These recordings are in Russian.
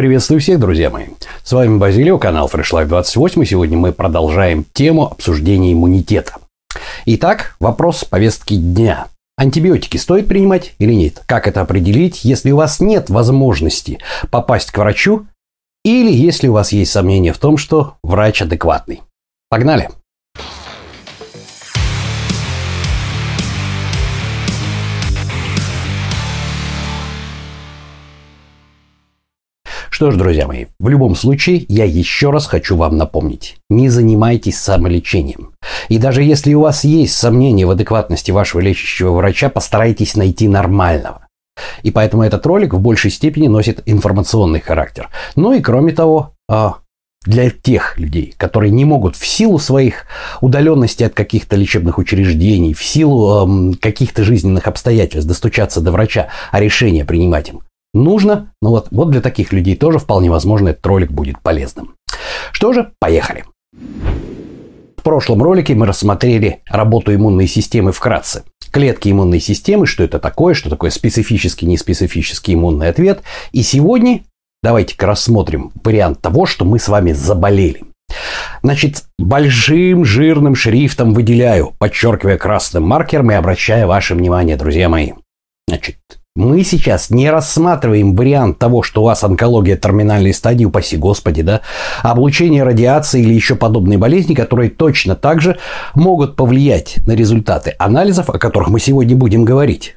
Приветствую всех, друзья мои. С вами Базилио, канал Fresh Life 28, и сегодня мы продолжаем тему обсуждения иммунитета. Итак, вопрос повестки дня. Антибиотики стоит принимать или нет? Как это определить, если у вас нет возможности попасть к врачу или если у вас есть сомнения в том, что врач адекватный? Погнали! Что ж, друзья мои, в любом случае я еще раз хочу вам напомнить. Не занимайтесь самолечением. И даже если у вас есть сомнения в адекватности вашего лечащего врача, постарайтесь найти нормального. И поэтому этот ролик в большей степени носит информационный характер. Ну и кроме того, а, для тех людей, которые не могут в силу своих удаленностей от каких-то лечебных учреждений, в силу каких-то жизненных обстоятельств достучаться до врача, а решение принимать им нужно, но вот, вот для таких людей тоже вполне возможно этот ролик будет полезным. Что же, поехали. В прошлом ролике мы рассмотрели работу иммунной системы вкратце. Клетки иммунной системы, что это такое, что такое специфический, неспецифический иммунный ответ. И сегодня давайте-ка рассмотрим вариант того, что мы с вами заболели. Значит, большим жирным шрифтом выделяю, подчеркивая красным маркером и обращая ваше внимание, друзья мои. Значит, мы сейчас не рассматриваем вариант того, что у вас онкология терминальной стадии, упаси господи, да, облучение радиации или еще подобные болезни, которые точно так же могут повлиять на результаты анализов, о которых мы сегодня будем говорить.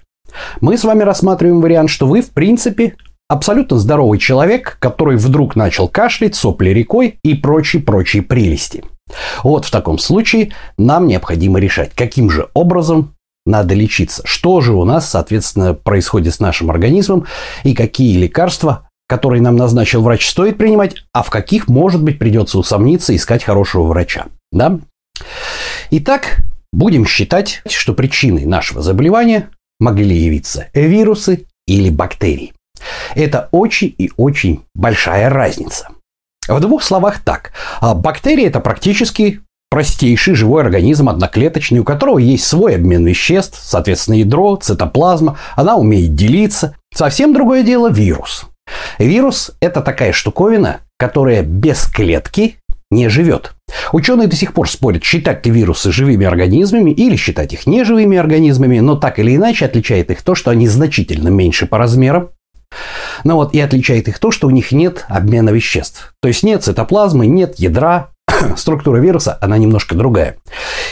Мы с вами рассматриваем вариант, что вы, в принципе, абсолютно здоровый человек, который вдруг начал кашлять, сопли рекой и прочие-прочие прелести. Вот в таком случае нам необходимо решать, каким же образом надо лечиться. Что же у нас, соответственно, происходит с нашим организмом и какие лекарства, которые нам назначил врач, стоит принимать, а в каких, может быть, придется усомниться искать хорошего врача. Да? Итак, будем считать, что причиной нашего заболевания могли явиться вирусы или бактерии. Это очень и очень большая разница. В двух словах так. А бактерии – это практически простейший живой организм одноклеточный, у которого есть свой обмен веществ, соответственно, ядро, цитоплазма, она умеет делиться. Совсем другое дело вирус. Вирус – это такая штуковина, которая без клетки не живет. Ученые до сих пор спорят, считать ли вирусы живыми организмами или считать их неживыми организмами, но так или иначе отличает их то, что они значительно меньше по размерам, но вот и отличает их то, что у них нет обмена веществ. То есть нет цитоплазмы, нет ядра, структура вируса, она немножко другая.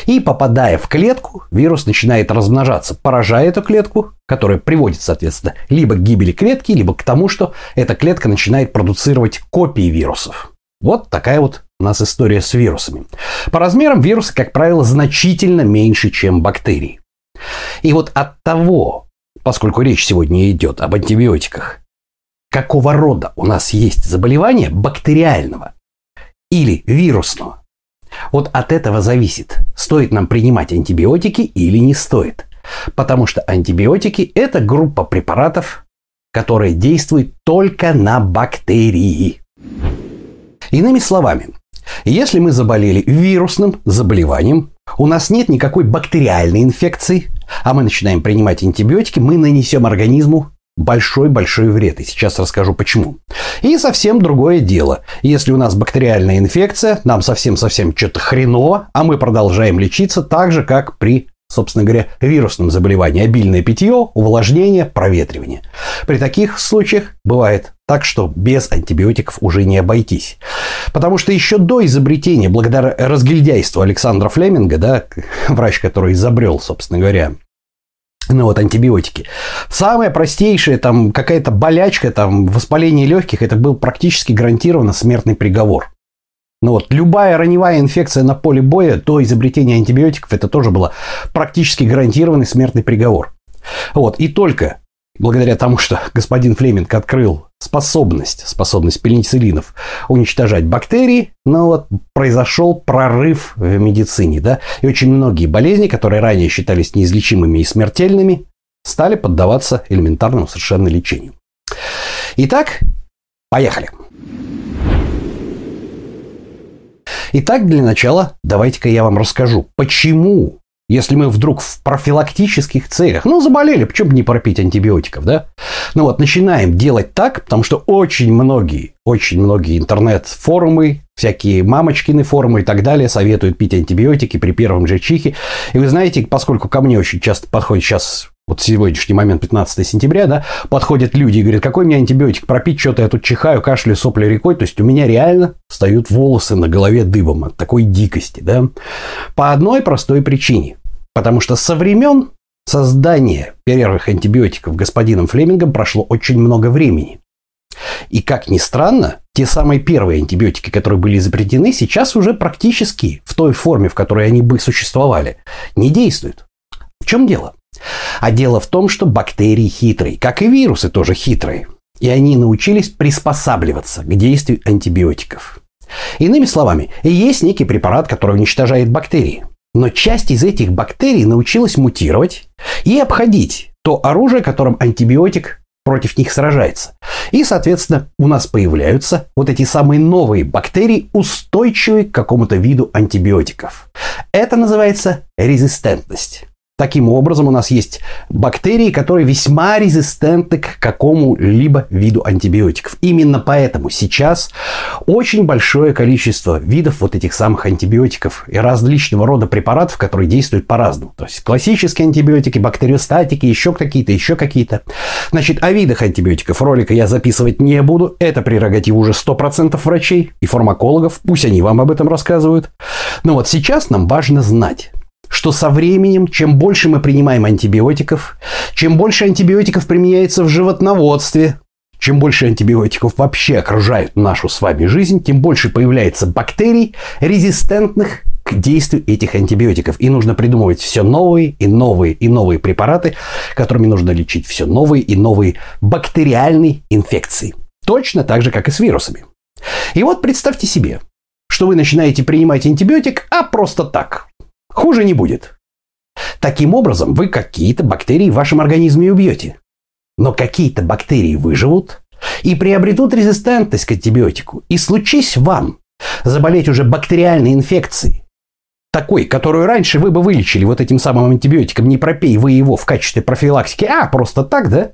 И попадая в клетку, вирус начинает размножаться, поражая эту клетку, которая приводит, соответственно, либо к гибели клетки, либо к тому, что эта клетка начинает продуцировать копии вирусов. Вот такая вот у нас история с вирусами. По размерам вирусы, как правило, значительно меньше, чем бактерии. И вот от того, поскольку речь сегодня идет об антибиотиках, какого рода у нас есть заболевание бактериального, или вирусного. Вот от этого зависит, стоит нам принимать антибиотики или не стоит. Потому что антибиотики – это группа препаратов, которые действуют только на бактерии. Иными словами, если мы заболели вирусным заболеванием, у нас нет никакой бактериальной инфекции, а мы начинаем принимать антибиотики, мы нанесем организму большой-большой вред. И сейчас расскажу почему. И совсем другое дело. Если у нас бактериальная инфекция, нам совсем-совсем что-то хреново, а мы продолжаем лечиться так же, как при собственно говоря, вирусном заболевании. Обильное питье, увлажнение, проветривание. При таких случаях бывает так, что без антибиотиков уже не обойтись. Потому что еще до изобретения, благодаря разгильдяйству Александра Флеминга, да, врач, который изобрел, собственно говоря, ну вот антибиотики. Самое простейшее, там какая-то болячка, там воспаление легких, это был практически гарантированно смертный приговор. Ну вот, любая раневая инфекция на поле боя до изобретения антибиотиков, это тоже было практически гарантированный смертный приговор. Вот, и только благодаря тому, что господин Флеминг открыл способность, способность пенициллинов уничтожать бактерии, но вот произошел прорыв в медицине, да, и очень многие болезни, которые ранее считались неизлечимыми и смертельными, стали поддаваться элементарному совершенно лечению. Итак, поехали. Итак, для начала давайте-ка я вам расскажу, почему если мы вдруг в профилактических целях, ну, заболели, почему бы не пропить антибиотиков, да? Ну вот, начинаем делать так, потому что очень многие, очень многие интернет-форумы, всякие мамочкины форумы и так далее советуют пить антибиотики при первом же чихе. И вы знаете, поскольку ко мне очень часто подходит сейчас вот сегодняшний момент, 15 сентября, да, подходят люди и говорят, какой мне антибиотик пропить, что-то я тут чихаю, кашляю, сопли рекой. То есть у меня реально встают волосы на голове дыбом от такой дикости, да. По одной простой причине. Потому что со времен создания первых антибиотиков господином Флемингом прошло очень много времени. И как ни странно, те самые первые антибиотики, которые были изобретены, сейчас уже практически в той форме, в которой они бы существовали, не действуют. В чем дело? А дело в том, что бактерии хитрые, как и вирусы тоже хитрые. И они научились приспосабливаться к действию антибиотиков. Иными словами, есть некий препарат, который уничтожает бактерии. Но часть из этих бактерий научилась мутировать и обходить то оружие, которым антибиотик против них сражается. И, соответственно, у нас появляются вот эти самые новые бактерии, устойчивые к какому-то виду антибиотиков. Это называется резистентность. Таким образом, у нас есть бактерии, которые весьма резистентны к какому-либо виду антибиотиков. Именно поэтому сейчас очень большое количество видов вот этих самых антибиотиков и различного рода препаратов, которые действуют по-разному. То есть классические антибиотики, бактериостатики, еще какие-то, еще какие-то. Значит, о видах антибиотиков ролика я записывать не буду. Это прерогатива уже 100% врачей и фармакологов. Пусть они вам об этом рассказывают. Но вот сейчас нам важно знать, что со временем, чем больше мы принимаем антибиотиков, чем больше антибиотиков применяется в животноводстве, чем больше антибиотиков вообще окружают нашу с вами жизнь, тем больше появляется бактерий, резистентных к действию этих антибиотиков. И нужно придумывать все новые и новые и новые препараты, которыми нужно лечить все новые и новые бактериальные инфекции. Точно так же, как и с вирусами. И вот представьте себе, что вы начинаете принимать антибиотик, а просто так, Хуже не будет. Таким образом, вы какие-то бактерии в вашем организме убьете. Но какие-то бактерии выживут и приобретут резистентность к антибиотику. И случись вам заболеть уже бактериальной инфекцией, такой, которую раньше вы бы вылечили вот этим самым антибиотиком, не пропей вы его в качестве профилактики, а просто так, да?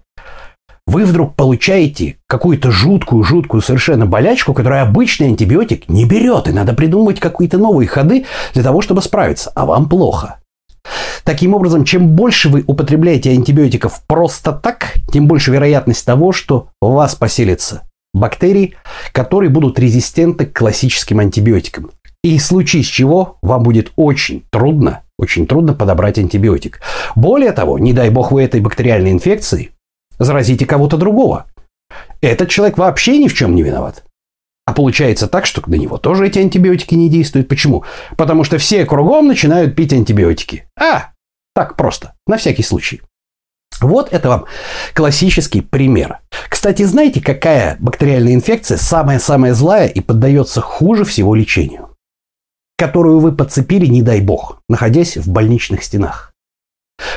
Вы вдруг получаете какую-то жуткую-жуткую совершенно болячку, которую обычный антибиотик не берет, и надо придумывать какие-то новые ходы для того, чтобы справиться, а вам плохо. Таким образом, чем больше вы употребляете антибиотиков просто так, тем больше вероятность того, что у вас поселятся бактерии, которые будут резистентны к классическим антибиотикам. И случае с чего вам будет очень трудно, очень трудно подобрать антибиотик. Более того, не дай бог вы этой бактериальной инфекцией заразите кого-то другого. Этот человек вообще ни в чем не виноват. А получается так, что на него тоже эти антибиотики не действуют. Почему? Потому что все кругом начинают пить антибиотики. А, так просто, на всякий случай. Вот это вам классический пример. Кстати, знаете, какая бактериальная инфекция самая-самая злая и поддается хуже всего лечению? Которую вы подцепили, не дай бог, находясь в больничных стенах.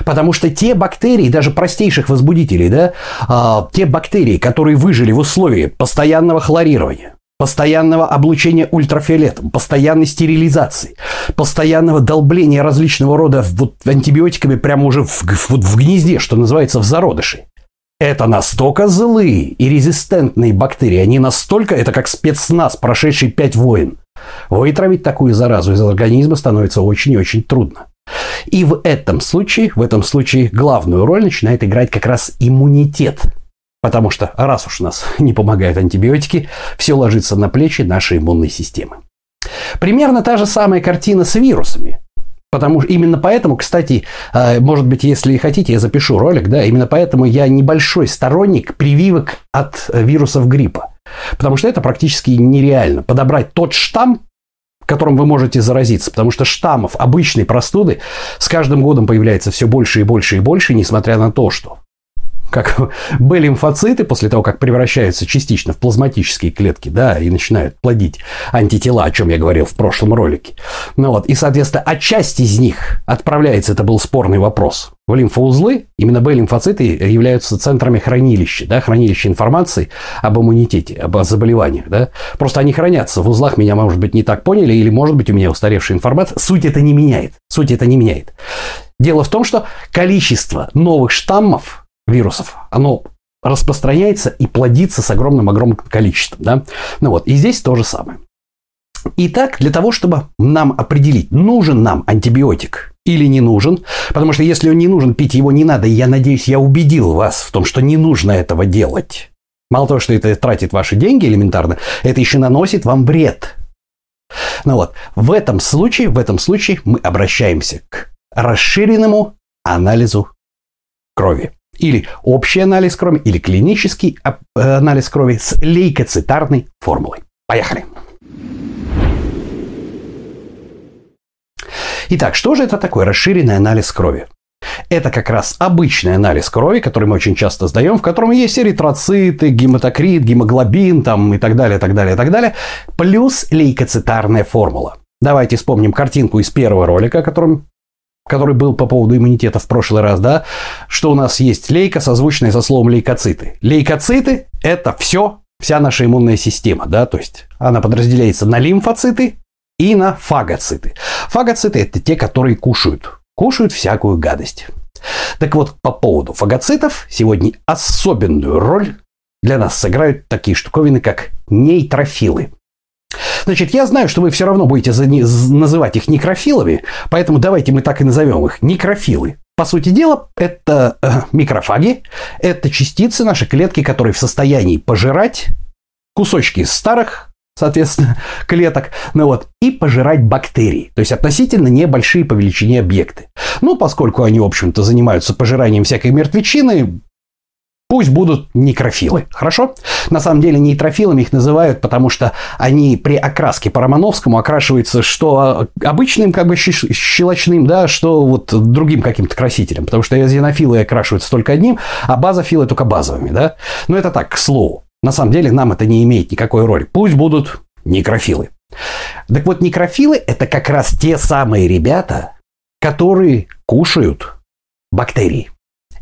Потому что те бактерии, даже простейших возбудителей, да, а, те бактерии, которые выжили в условии постоянного хлорирования, постоянного облучения ультрафиолетом, постоянной стерилизации, постоянного долбления различного рода вот, антибиотиками прямо уже в, вот, в гнезде, что называется, в зародыше. Это настолько злые и резистентные бактерии, они настолько, это как спецназ, прошедший пять войн. Вытравить такую заразу из организма становится очень и очень трудно. И в этом случае, в этом случае главную роль начинает играть как раз иммунитет. Потому что раз уж у нас не помогают антибиотики, все ложится на плечи нашей иммунной системы. Примерно та же самая картина с вирусами. Потому что именно поэтому, кстати, э, может быть, если хотите, я запишу ролик, да, именно поэтому я небольшой сторонник прививок от вирусов гриппа. Потому что это практически нереально. Подобрать тот штамм, которым вы можете заразиться, потому что штаммов обычной простуды с каждым годом появляется все больше и больше и больше, несмотря на то, что как Б-лимфоциты после того, как превращаются частично в плазматические клетки, да, и начинают плодить антитела, о чем я говорил в прошлом ролике. Ну вот, и, соответственно, часть из них отправляется, это был спорный вопрос, в лимфоузлы. Именно Б-лимфоциты являются центрами хранилища, да, хранилища информации об иммунитете, об заболеваниях, да. Просто они хранятся в узлах, меня, может быть, не так поняли, или, может быть, у меня устаревшая информация. Суть это не меняет. Суть это не меняет. Дело в том, что количество новых штаммов вирусов, оно распространяется и плодится с огромным-огромным количеством. Да? Ну вот, и здесь то же самое. Итак, для того, чтобы нам определить, нужен нам антибиотик или не нужен, потому что если он не нужен, пить его не надо, и я надеюсь, я убедил вас в том, что не нужно этого делать. Мало того, что это тратит ваши деньги элементарно, это еще наносит вам вред. Ну вот, в этом случае, в этом случае мы обращаемся к расширенному анализу крови или общий анализ крови, или клинический э, анализ крови с лейкоцитарной формулой. Поехали! Итак, что же это такое расширенный анализ крови? Это как раз обычный анализ крови, который мы очень часто сдаем, в котором есть эритроциты, гематокрит, гемоглобин там, и так далее, так далее, так далее, плюс лейкоцитарная формула. Давайте вспомним картинку из первого ролика, о котором который был по поводу иммунитета в прошлый раз, да, что у нас есть лейка, созвучная со словом лейкоциты. Лейкоциты – это все, вся наша иммунная система, да, то есть она подразделяется на лимфоциты и на фагоциты. Фагоциты – это те, которые кушают, кушают всякую гадость. Так вот, по поводу фагоцитов сегодня особенную роль для нас сыграют такие штуковины, как нейтрофилы. Значит, я знаю, что вы все равно будете называть их некрофилами, поэтому давайте мы так и назовем их некрофилы. По сути дела, это э, микрофаги, это частицы нашей клетки, которые в состоянии пожирать кусочки старых соответственно, клеток, ну вот, и пожирать бактерии, то есть относительно небольшие по величине объекты. Ну, поскольку они, в общем-то, занимаются пожиранием всякой мертвечины, Пусть будут некрофилы, хорошо? На самом деле нейтрофилами их называют, потому что они при окраске по Романовскому окрашиваются что обычным как бы щелочным, да, что вот другим каким-то красителем, потому что эозинофилы окрашиваются только одним, а базофилы только базовыми, да. Но это так, к слову. На самом деле нам это не имеет никакой роли. Пусть будут некрофилы. Так вот, некрофилы – это как раз те самые ребята, которые кушают бактерии.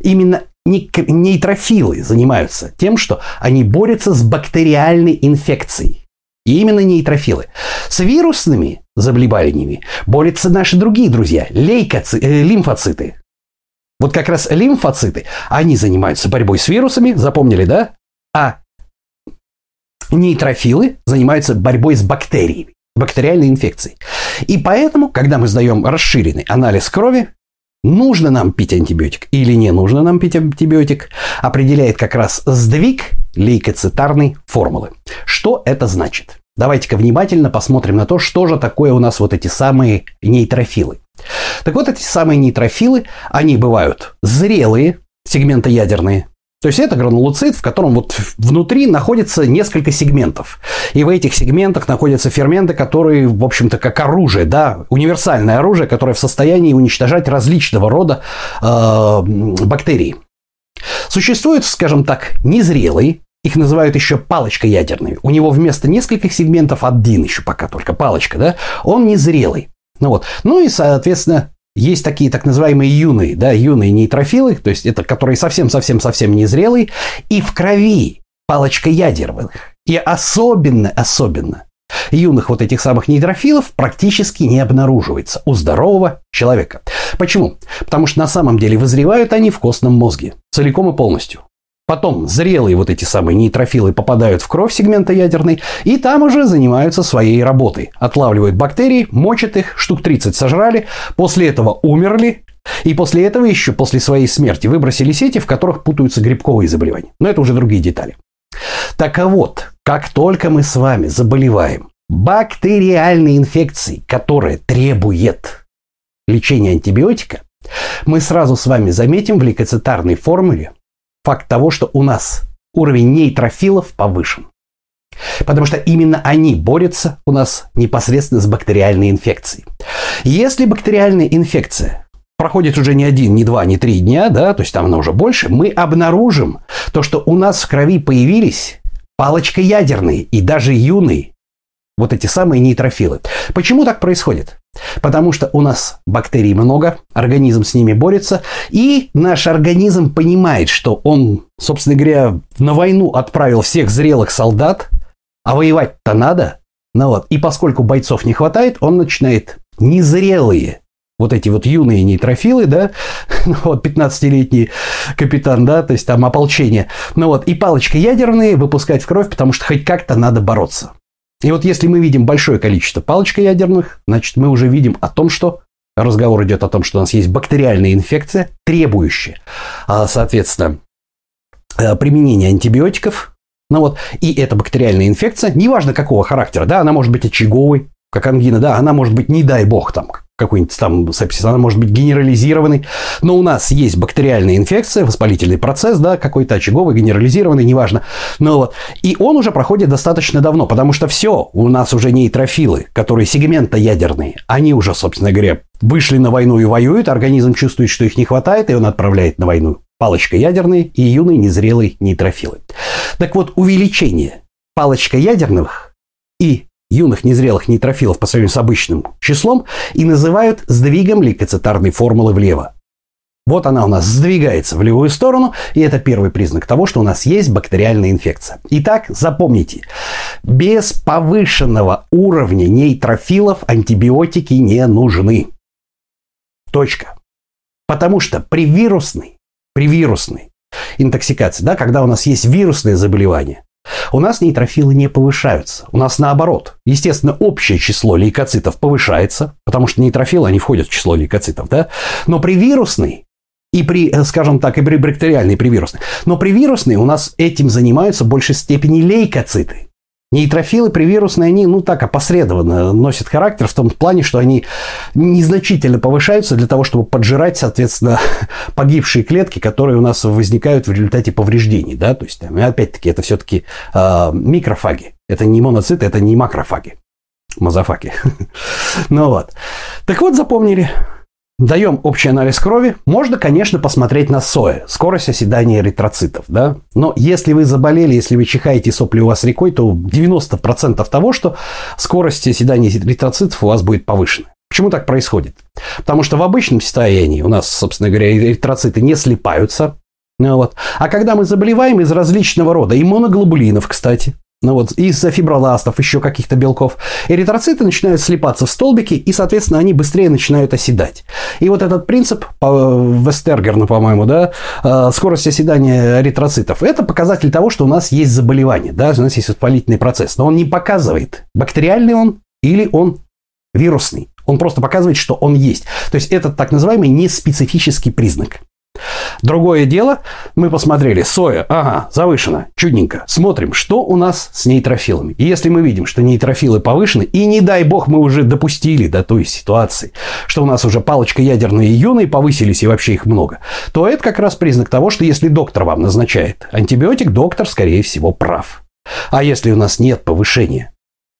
Именно нейтрофилы занимаются тем, что они борются с бактериальной инфекцией. И именно нейтрофилы. С вирусными заболеваниями борются наши другие друзья, лейкоци, э, лимфоциты. Вот как раз лимфоциты, они занимаются борьбой с вирусами, запомнили, да? А нейтрофилы занимаются борьбой с бактериями, бактериальной инфекцией. И поэтому, когда мы сдаем расширенный анализ крови, нужно нам пить антибиотик или не нужно нам пить антибиотик, определяет как раз сдвиг лейкоцитарной формулы. Что это значит? Давайте-ка внимательно посмотрим на то, что же такое у нас вот эти самые нейтрофилы. Так вот, эти самые нейтрофилы, они бывают зрелые, сегментоядерные, то есть это гранулоцит, в котором вот внутри находится несколько сегментов. И в этих сегментах находятся ферменты, которые, в общем-то, как оружие, да, универсальное оружие, которое в состоянии уничтожать различного рода э, бактерии. Существуют, скажем так, незрелые, их называют еще палочка ядерными. У него вместо нескольких сегментов один еще пока только палочка, да, он незрелый. Ну вот. Ну и, соответственно, есть такие так называемые юные, да, юные нейтрофилы, то есть это которые совсем-совсем-совсем незрелые, и в крови палочка ядерных. И особенно, особенно юных вот этих самых нейтрофилов практически не обнаруживается у здорового человека. Почему? Потому что на самом деле вызревают они в костном мозге целиком и полностью. Потом зрелые вот эти самые нейтрофилы попадают в кровь сегмента ядерной, и там уже занимаются своей работой. Отлавливают бактерии, мочат их, штук 30 сожрали, после этого умерли, и после этого еще после своей смерти выбросили сети, в которых путаются грибковые заболевания. Но это уже другие детали. Так а вот, как только мы с вами заболеваем бактериальной инфекцией, которая требует лечения антибиотика, мы сразу с вами заметим в лейкоцитарной формуле факт того, что у нас уровень нейтрофилов повышен. Потому что именно они борются у нас непосредственно с бактериальной инфекцией. Если бактериальная инфекция проходит уже не один, не два, не три дня, да, то есть там оно уже больше, мы обнаружим то, что у нас в крови появились палочка ядерные и даже юные вот эти самые нейтрофилы. Почему так происходит? Потому что у нас бактерий много, организм с ними борется, и наш организм понимает, что он, собственно говоря, на войну отправил всех зрелых солдат, а воевать-то надо. Ну вот, и поскольку бойцов не хватает, он начинает незрелые вот эти вот юные нейтрофилы, да, ну вот 15-летний капитан, да, то есть там ополчение, ну вот, и палочка ядерные выпускать в кровь, потому что хоть как-то надо бороться. И вот если мы видим большое количество палочкоядерных, значит, мы уже видим о том, что разговор идет о том, что у нас есть бактериальная инфекция, требующая, а, соответственно, э, применения антибиотиков. Ну вот, и эта бактериальная инфекция, неважно какого характера, да, она может быть очаговой, как ангина, да, она может быть, не дай бог, там, какой-нибудь там сепсис, она может быть генерализированной, но у нас есть бактериальная инфекция, воспалительный процесс, да, какой-то очаговый, генерализированный, неважно. Ну вот, и он уже проходит достаточно давно, потому что все, у нас уже нейтрофилы, которые сегментоядерные, они уже, собственно говоря, вышли на войну и воюют, организм чувствует, что их не хватает, и он отправляет на войну палочка ядерные и юные незрелые нейтрофилы. Так вот, увеличение палочка ядерных и юных незрелых нейтрофилов по сравнению с обычным числом и называют сдвигом лейкоцитарной формулы влево. Вот она у нас сдвигается в левую сторону, и это первый признак того, что у нас есть бактериальная инфекция. Итак, запомните, без повышенного уровня нейтрофилов антибиотики не нужны. Точка. Потому что при вирусной, при вирусной интоксикации, да, когда у нас есть вирусные заболевания, у нас нейтрофилы не повышаются. У нас наоборот. Естественно, общее число лейкоцитов повышается, потому что нейтрофилы, они входят в число лейкоцитов, да? Но при вирусной и при, э, скажем так, и при бактериальной, и при вирусной. Но при вирусной у нас этим занимаются в большей степени лейкоциты. Нейтрофилы привирусные, они, ну так, опосредованно носят характер в том плане, что они незначительно повышаются для того, чтобы поджирать, соответственно, погибшие клетки, которые у нас возникают в результате повреждений. Да? То есть, опять-таки, это все-таки э, а, микрофаги. Это не моноциты, это не макрофаги. Мазофаги. ну вот. Так вот, запомнили. Даем общий анализ крови. Можно, конечно, посмотреть на СОЭ, скорость оседания эритроцитов. Да? Но если вы заболели, если вы чихаете сопли у вас рекой, то 90% того, что скорость оседания эритроцитов у вас будет повышена. Почему так происходит? Потому что в обычном состоянии у нас, собственно говоря, эритроциты не слипаются. Вот. А когда мы заболеваем из различного рода иммуноглобулинов, кстати, ну вот, из-за фиброластов, еще каких-то белков, эритроциты начинают слипаться в столбики, и, соответственно, они быстрее начинают оседать. И вот этот принцип, Вестергерна, по-моему, да, э, скорость оседания эритроцитов, это показатель того, что у нас есть заболевание, да, у нас есть воспалительный процесс. Но он не показывает, бактериальный он или он вирусный. Он просто показывает, что он есть. То есть это так называемый неспецифический признак. Другое дело, мы посмотрели, соя, ага, завышена, чудненько. Смотрим, что у нас с нейтрофилами. И если мы видим, что нейтрофилы повышены, и не дай бог мы уже допустили до той ситуации, что у нас уже палочка ядерные юные повысились и вообще их много, то это как раз признак того, что если доктор вам назначает антибиотик, доктор, скорее всего, прав. А если у нас нет повышения,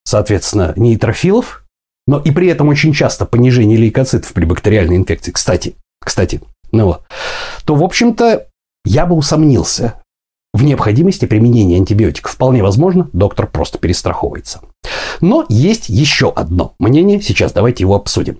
соответственно, нейтрофилов, но и при этом очень часто понижение лейкоцитов при бактериальной инфекции. Кстати, кстати, ну вот. То, в общем-то, я бы усомнился в необходимости применения антибиотиков. Вполне возможно, доктор просто перестраховывается. Но есть еще одно мнение, сейчас давайте его обсудим.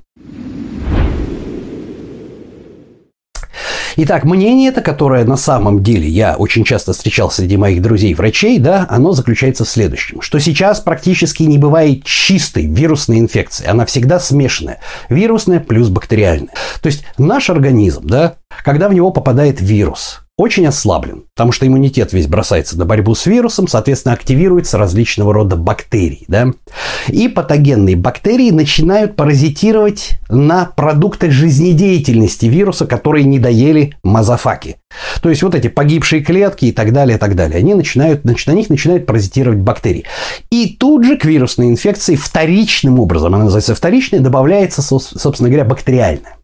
Итак, мнение это, которое на самом деле я очень часто встречал среди моих друзей-врачей, да, оно заключается в следующем, что сейчас практически не бывает чистой вирусной инфекции, она всегда смешанная, вирусная плюс бактериальная. То есть наш организм, да, когда в него попадает вирус, очень ослаблен, потому что иммунитет весь бросается на борьбу с вирусом, соответственно, активируются различного рода бактерии. Да? И патогенные бактерии начинают паразитировать на продуктах жизнедеятельности вируса, которые не доели мазофаки. То есть вот эти погибшие клетки и так далее, и так далее. Они начинают, значит, на них начинают паразитировать бактерии. И тут же к вирусной инфекции вторичным образом, она называется вторичной, добавляется, собственно говоря, бактериальная.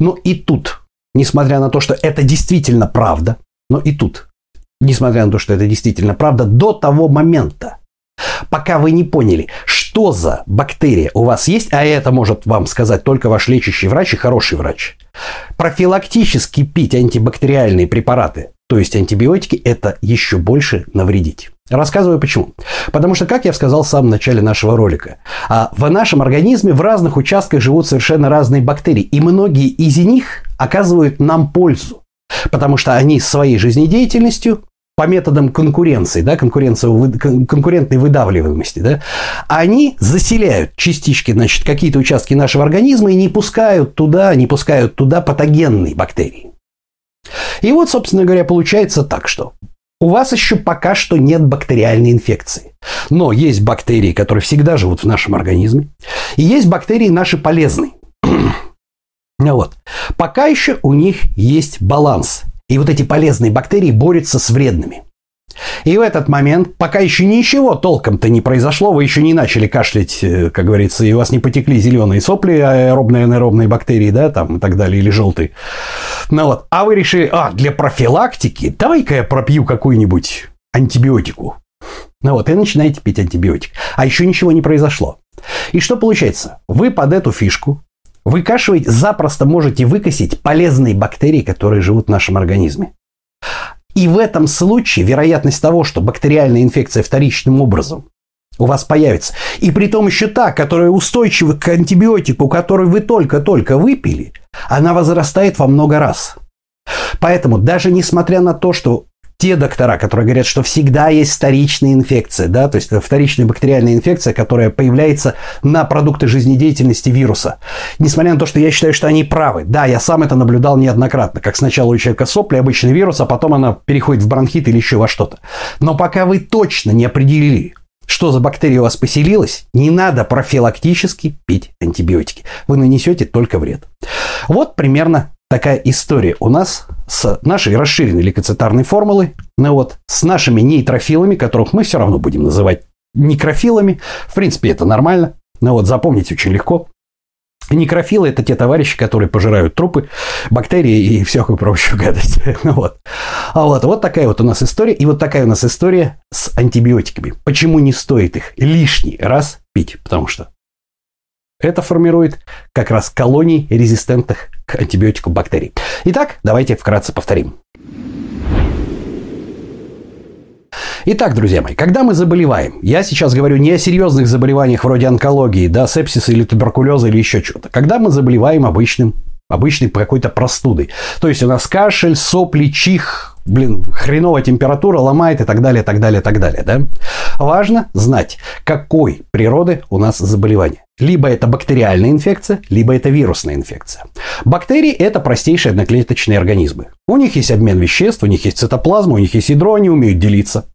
Но и тут несмотря на то, что это действительно правда, но и тут, несмотря на то, что это действительно правда, до того момента, пока вы не поняли, что за бактерия у вас есть, а это может вам сказать только ваш лечащий врач и хороший врач. профилактически пить антибактериальные препараты, то есть антибиотики, это еще больше навредить. Рассказываю почему. Потому что, как я сказал в самом начале нашего ролика, а, в нашем организме в разных участках живут совершенно разные бактерии, и многие из них оказывают нам пользу. Потому что они своей жизнедеятельностью по методам конкуренции, да, конкурентной выдавливаемости, да, они заселяют частички, значит, какие-то участки нашего организма и не пускают туда, не пускают туда патогенные бактерии. И вот, собственно говоря, получается так, что у вас еще пока что нет бактериальной инфекции. Но есть бактерии, которые всегда живут в нашем организме. И есть бактерии наши полезные. Вот. Пока еще у них есть баланс. И вот эти полезные бактерии борются с вредными. И в этот момент, пока еще ничего толком-то не произошло, вы еще не начали кашлять, э, как говорится, и у вас не потекли зеленые сопли, аэробные, анаэробные бактерии, да, там и так далее, или желтые. Ну вот, а вы решили, а, для профилактики, давай-ка я пропью какую-нибудь антибиотику. Ну вот, и начинаете пить антибиотик. А еще ничего не произошло. И что получается? Вы под эту фишку Выкашивать запросто можете выкосить полезные бактерии, которые живут в нашем организме. И в этом случае вероятность того, что бактериальная инфекция вторичным образом у вас появится, и при том еще та, которая устойчива к антибиотику, который вы только-только выпили, она возрастает во много раз. Поэтому даже несмотря на то, что те доктора, которые говорят, что всегда есть вторичная инфекция, да, то есть вторичная бактериальная инфекция, которая появляется на продукты жизнедеятельности вируса. Несмотря на то, что я считаю, что они правы. Да, я сам это наблюдал неоднократно, как сначала у человека сопли, обычный вирус, а потом она переходит в бронхит или еще во что-то. Но пока вы точно не определили, что за бактерия у вас поселилась, не надо профилактически пить антибиотики. Вы нанесете только вред. Вот примерно такая история у нас с нашей расширенной лейкоцитарной формулой, ну вот, с нашими нейтрофилами, которых мы все равно будем называть некрофилами. В принципе, это нормально. Ну вот, запомнить очень легко. Некрофилы – это те товарищи, которые пожирают трупы, бактерии и всякую прочую гадость. ну вот. А вот, вот такая вот у нас история. И вот такая у нас история с антибиотиками. Почему не стоит их лишний раз пить? Потому что это формирует как раз колонии резистентных к антибиотику бактерий. Итак, давайте вкратце повторим. Итак, друзья мои, когда мы заболеваем, я сейчас говорю не о серьезных заболеваниях вроде онкологии, да, сепсиса или туберкулеза или еще чего-то. Когда мы заболеваем обычным, обычной какой-то простудой. То есть у нас кашель, сопли, чих, блин, хреновая температура ломает и так далее, так далее, так далее, да? Важно знать, какой природы у нас заболевание. Либо это бактериальная инфекция, либо это вирусная инфекция. Бактерии – это простейшие одноклеточные организмы. У них есть обмен веществ, у них есть цитоплазма, у них есть ядро, они умеют делиться.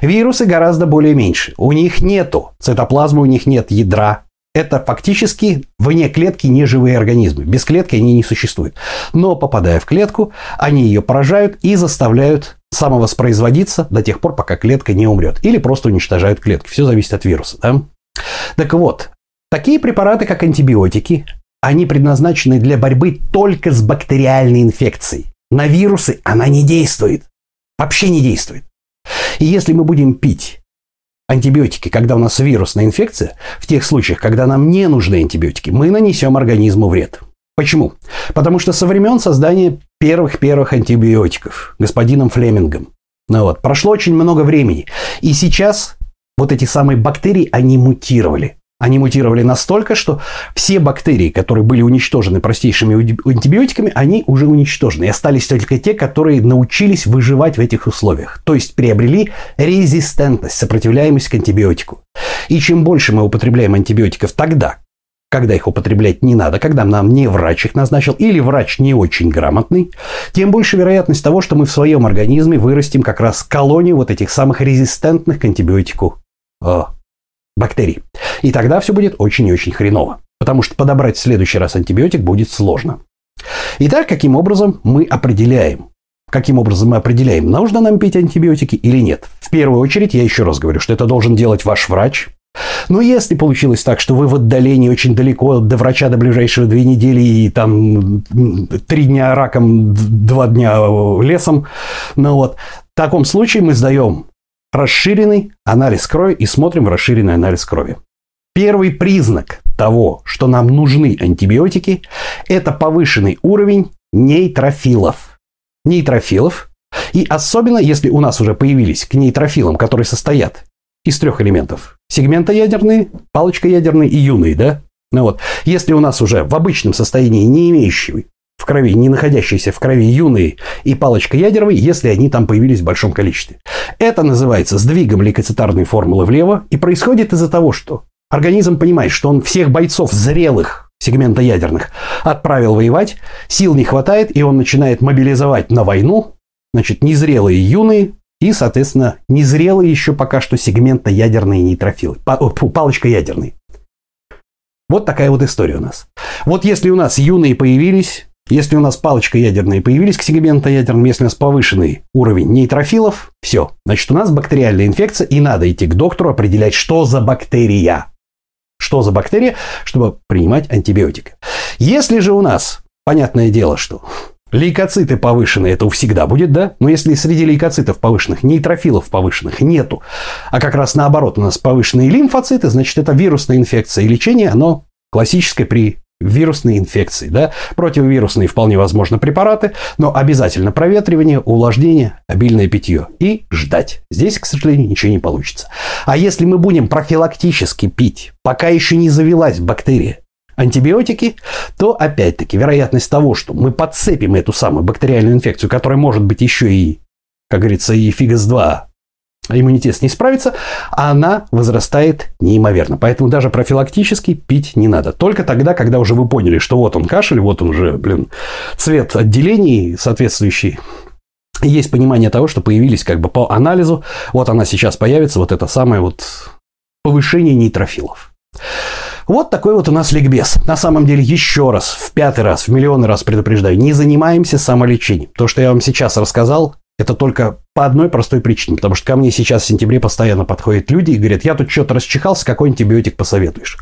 Вирусы гораздо более меньше. У них нету цитоплазмы, у них нет ядра, это фактически вне клетки неживые организмы. Без клетки они не существуют. Но попадая в клетку, они ее поражают и заставляют самовоспроизводиться до тех пор, пока клетка не умрет. Или просто уничтожают клетки. Все зависит от вируса. Да? Так вот, такие препараты, как антибиотики, они предназначены для борьбы только с бактериальной инфекцией. На вирусы она не действует. Вообще не действует. И если мы будем пить антибиотики, когда у нас вирусная инфекция, в тех случаях, когда нам не нужны антибиотики, мы нанесем организму вред. Почему? Потому что со времен создания первых-первых антибиотиков господином Флемингом, ну вот, прошло очень много времени. И сейчас вот эти самые бактерии, они мутировали. Они мутировали настолько, что все бактерии, которые были уничтожены простейшими антибиотиками, они уже уничтожены. И остались только те, которые научились выживать в этих условиях. То есть приобрели резистентность, сопротивляемость к антибиотику. И чем больше мы употребляем антибиотиков тогда, когда их употреблять не надо, когда нам не врач их назначил или врач не очень грамотный, тем больше вероятность того, что мы в своем организме вырастим как раз колонию вот этих самых резистентных к антибиотику э, бактерий. И тогда все будет очень и очень хреново. Потому что подобрать в следующий раз антибиотик будет сложно. Итак, каким образом мы определяем? Каким образом мы определяем, нужно нам пить антибиотики или нет? В первую очередь, я еще раз говорю, что это должен делать ваш врач. Но если получилось так, что вы в отдалении очень далеко до врача до ближайшего две недели и там три дня раком, два дня лесом, ну вот, в таком случае мы сдаем расширенный анализ крови и смотрим расширенный анализ крови. Первый признак того, что нам нужны антибиотики, это повышенный уровень нейтрофилов. Нейтрофилов. И особенно, если у нас уже появились к нейтрофилам, которые состоят из трех элементов. Сегмента ядерные, палочка ядерные и юные, да? Ну вот, если у нас уже в обычном состоянии не имеющие в крови, не находящиеся в крови юные и палочка ядерной, если они там появились в большом количестве. Это называется сдвигом лейкоцитарной формулы влево и происходит из-за того, что организм понимает, что он всех бойцов зрелых сегмента ядерных отправил воевать, сил не хватает, и он начинает мобилизовать на войну, значит, незрелые юные и, соответственно, незрелые еще пока что сегментно-ядерные нейтрофилы, палочка ядерные. Вот такая вот история у нас. Вот если у нас юные появились, если у нас палочка ядерные появились к сегменту ядерным, если у нас повышенный уровень нейтрофилов, все. Значит, у нас бактериальная инфекция, и надо идти к доктору определять, что за бактерия. Что за бактерия, чтобы принимать антибиотик. Если же у нас, понятное дело, что Лейкоциты повышенные, это всегда будет, да? Но если среди лейкоцитов повышенных, нейтрофилов повышенных нету, а как раз наоборот у нас повышенные лимфоциты, значит, это вирусная инфекция. И лечение, оно классическое при вирусной инфекции. Да? Противовирусные вполне возможно препараты, но обязательно проветривание, увлажнение, обильное питье. И ждать. Здесь, к сожалению, ничего не получится. А если мы будем профилактически пить, пока еще не завелась бактерия, антибиотики, то опять-таки вероятность того, что мы подцепим эту самую бактериальную инфекцию, которая может быть еще и, как говорится, и фигас-2 иммунитет с ней справится, она возрастает неимоверно. Поэтому даже профилактически пить не надо. Только тогда, когда уже вы поняли, что вот он кашель, вот он уже, блин, цвет отделений соответствующий, есть понимание того, что появились как бы по анализу, вот она сейчас появится, вот это самое вот повышение нейтрофилов. Вот такой вот у нас ликбез. На самом деле, еще раз, в пятый раз, в миллионный раз предупреждаю, не занимаемся самолечением. То, что я вам сейчас рассказал, это только по одной простой причине. Потому что ко мне сейчас в сентябре постоянно подходят люди и говорят, я тут что-то расчихался, какой антибиотик посоветуешь?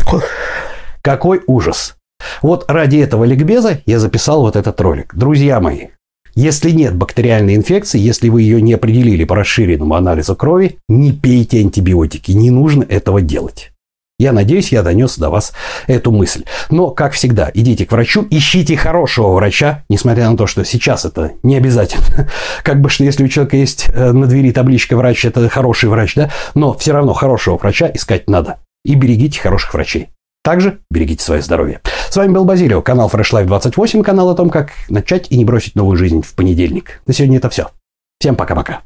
Какой ужас. Вот ради этого ликбеза я записал вот этот ролик. Друзья мои, если нет бактериальной инфекции, если вы ее не определили по расширенному анализу крови, не пейте антибиотики. Не нужно этого делать. Я надеюсь, я донес до вас эту мысль. Но, как всегда, идите к врачу, ищите хорошего врача, несмотря на то, что сейчас это не обязательно. Как бы, что если у человека есть э, на двери табличка «врач», это хороший врач, да? Но все равно хорошего врача искать надо. И берегите хороших врачей. Также берегите свое здоровье. С вами был Базилио, канал Fresh Life 28, канал о том, как начать и не бросить новую жизнь в понедельник. На сегодня это все. Всем пока-пока.